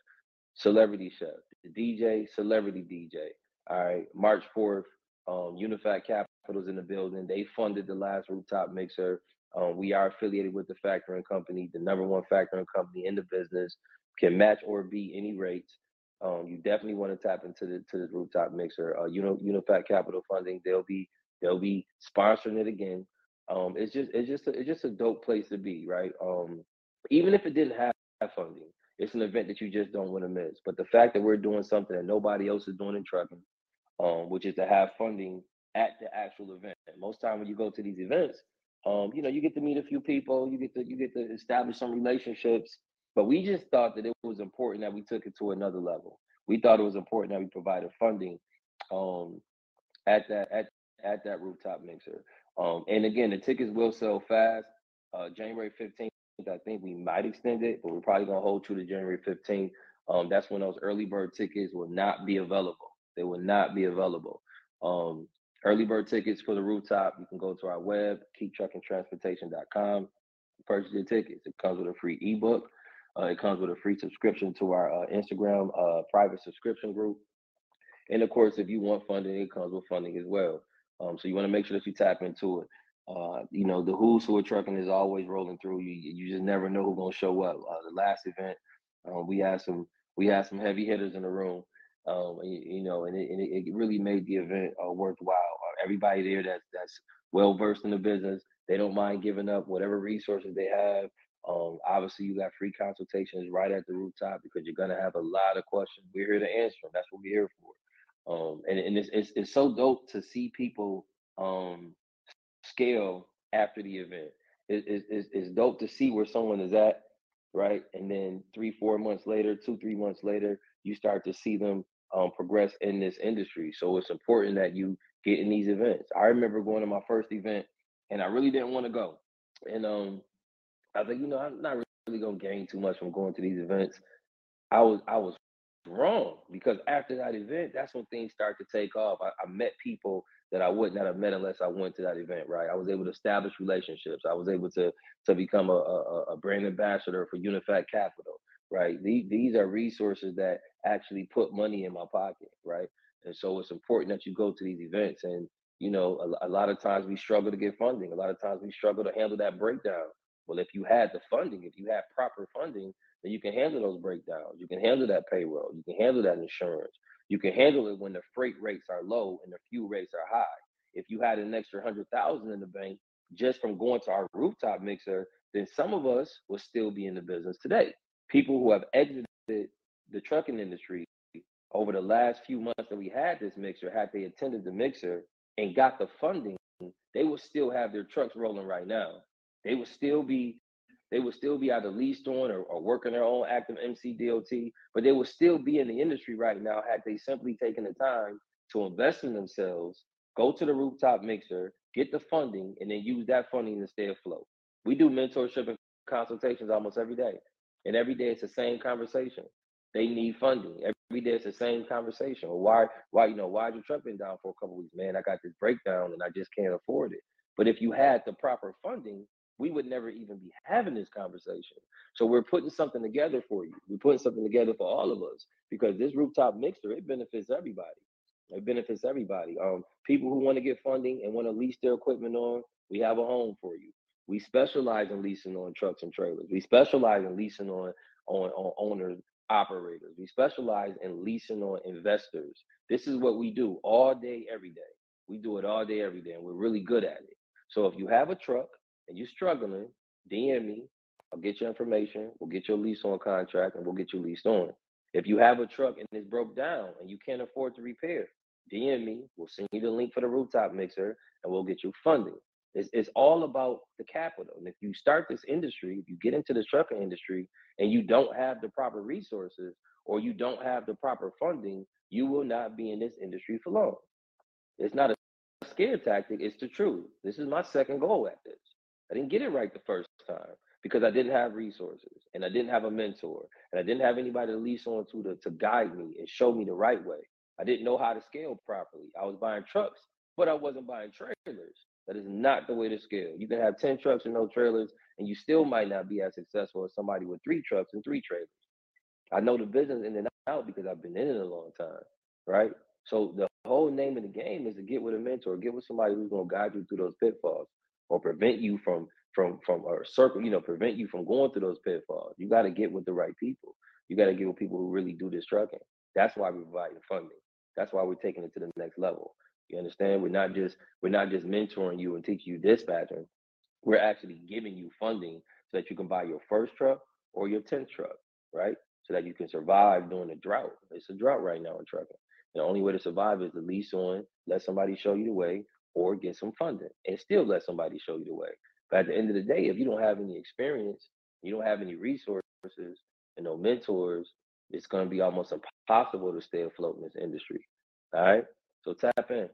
celebrity chef, the DJ, celebrity DJ. All right, March 4th, um, Unified Capital's in the building. They funded the last rooftop mixer. Um, we are affiliated with the factoring company, the number one factoring company in the business, can match or beat any rates. Um, you definitely want to tap into the to the rooftop mixer. Uh, you know, Unified Capital Funding, they'll be they'll be sponsoring it again. Um, it's just it's just a, it's just a dope place to be, right? Um, even if it didn't have funding, it's an event that you just don't want to miss. But the fact that we're doing something that nobody else is doing in trucking, um, which is to have funding at the actual event. Most time when you go to these events, um, you know, you get to meet a few people, you get to you get to establish some relationships. But we just thought that it was important that we took it to another level. We thought it was important that we provided funding um, at that at at that rooftop mixer. Um, and again, the tickets will sell fast. Uh, January 15th, I think we might extend it, but we're probably gonna hold true to January 15th. Um, that's when those early bird tickets will not be available. They will not be available. Um, early bird tickets for the rooftop. You can go to our web, keeptruckingtransportation.com, purchase your tickets. It comes with a free ebook. Uh, it comes with a free subscription to our uh, Instagram uh, private subscription group. And of course, if you want funding, it comes with funding as well. Um, so you want to make sure that you tap into it. Uh, you know, the who's who are trucking is always rolling through. You you just never know who's gonna show up. Uh, the last event, um, we had some we had some heavy hitters in the room. Um, you, you, know, and it, and it, really made the event uh, worthwhile. Uh, everybody there that's that's well versed in the business, they don't mind giving up whatever resources they have. Um, obviously, you got free consultations right at the rooftop because you're gonna have a lot of questions. We're here to answer them. That's what we're here for. Um, and and it's, it's, it's so dope to see people um, scale after the event. It, it, it's, it's dope to see where someone is at, right? And then three, four months later, two, three months later, you start to see them um, progress in this industry. So it's important that you get in these events. I remember going to my first event, and I really didn't want to go. And um, I was like, you know, I'm not really gonna gain too much from going to these events. I was I was wrong because after that event, that's when things start to take off. I, I, met people that I would not have met unless I went to that event, right? I was able to establish relationships. I was able to to become a, a, a brand ambassador for Unified Capital, right? These, these are resources that actually put money in my pocket, right? And so it's important that you go to these events. And, you know, a, a lot of times we struggle to get funding. A lot of times we struggle to handle that breakdown. Well, if you had the funding, if you had proper funding, then you can handle those breakdowns. You can handle that payroll. You can handle that insurance. You can handle it when the freight rates are low and the fuel rates are high. If you had an extra hundred thousand in the bank just from going to our rooftop mixer, then some of us will still be in the business today. People who have exited the trucking industry over the last few months that we had this mixer, had they attended the mixer and got the funding, they will still have their trucks rolling right now. They will still be they would still be either leased on or, or working their own active MC DOT, but they would still be in the industry right now had they simply taken the time to invest in themselves, go to the rooftop mixer, get the funding, and then use that funding to stay afloat. We do mentorship and consultations almost every day. And every day it's the same conversation. They need funding. Every day it's the same conversation. Why, why, you know, why is your truck been down for a couple weeks? Man, I got this breakdown and I just can't afford it. But if you had the proper funding, we would never even be having this conversation. So we're putting something together for you. We're putting something together for all of us because this rooftop mixer, it benefits everybody. It benefits everybody. Um, people who want to get funding and want to lease their equipment on, we have a home for you. We specialize in leasing on trucks and trailers. We specialize in leasing on on, on owners, operators. We specialize in leasing on investors. This is what we do all day, every day. We do it all day, every day, and we're really good at it. So if you have a truck and you're struggling, DM me. I'll get your information. We'll get your lease on contract and we'll get you leased on. If you have a truck and it's broke down and you can't afford to repair, DM me. We'll send you the link for the rooftop mixer and we'll get you funding. It's, it's all about the capital. And if you start this industry, if you get into the trucking industry and you don't have the proper resources or you don't have the proper funding, you will not be in this industry for long. It's not a scare tactic, it's the truth. This is my second goal at this. I didn't get it right the first time because I didn't have resources and I didn't have a mentor and I didn't have anybody to lease on to to, to guide me and show me the right way. I didn't know how to scale properly. I was buying trucks, but I wasn't buying trailers. That is not the way to scale. You can have 10 trucks and no trailers, and you still might not be as successful as somebody with three trucks and three trailers. I know the business in and out because I've been in it a long time, right? So the whole name of the game is to get with a mentor, get with somebody who's going to guide you through those pitfalls or prevent you from from from or circle, you know, prevent you from going through those pitfalls. You got to get with the right people. You got to get with people who really do this trucking. That's why we're providing funding. That's why we're taking it to the next level. You understand? We're not just we're not just mentoring you and teaching you dispatching. We're actually giving you funding so that you can buy your first truck or your 10th truck, right? So that you can survive during the drought. It's a drought right now in trucking. The only way to survive is to lease on, let somebody show you the way, or get some funding and still let somebody show you the way. But at the end of the day, if you don't have any experience, you don't have any resources and no mentors, it's going to be almost impossible to stay afloat in this industry. All right. So tap in.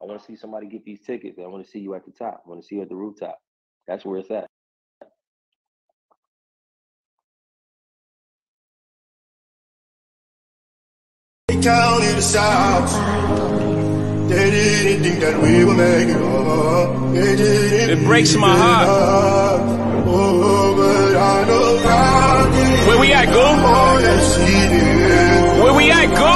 I want to see somebody get these tickets. I want to see you at the top. I want to see you at the rooftop. That's where it's at. counted the stars. They didn't think that we would make it up. They didn't It breaks my heart. Oh, but I know. Where we at, go? Where we at, go?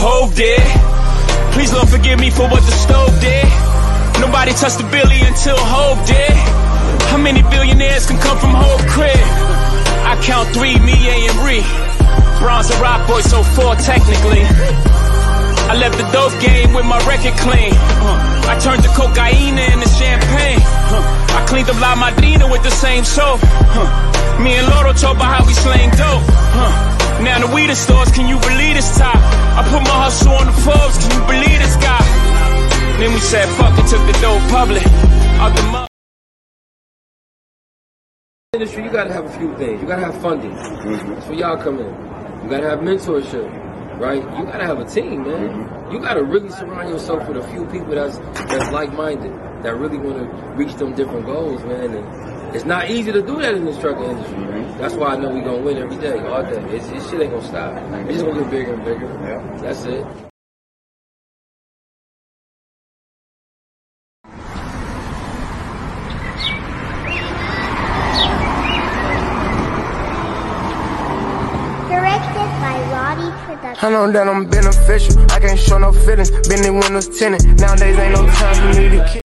Hov did. Please forgive me for what the stove did. Nobody touched the billy until Hov did. How many billionaires can come from count three, me, A, and Ree. Bronze and rock boy, so four technically. I left the dope game with my record clean. I turned the cocaine into champagne. I cleaned up La Madrina with the same soap. Me and Loro talk about how we slang dope. Now the weed stores, can you believe this top? I put my hustle on the Forbes, can you believe this guy? Then we said fuck it, took the dope public. Out the. Industry, you gotta have a few things. You gotta have funding. Mm-hmm. That's where y'all come in. You gotta have mentorship, right? You gotta have a team, man. Mm-hmm. You gotta really surround yourself with a few people that's that's like-minded, that really want to reach them different goals, man. And it's not easy to do that in this trucking industry. Mm-hmm. That's why I know we gonna win every day, all day. It's, this shit ain't gonna stop. It's just gonna get bigger and bigger. That's it. I know that I'm beneficial. I can't show no feelings. Been in windows tinted. Nowadays ain't no time for me to.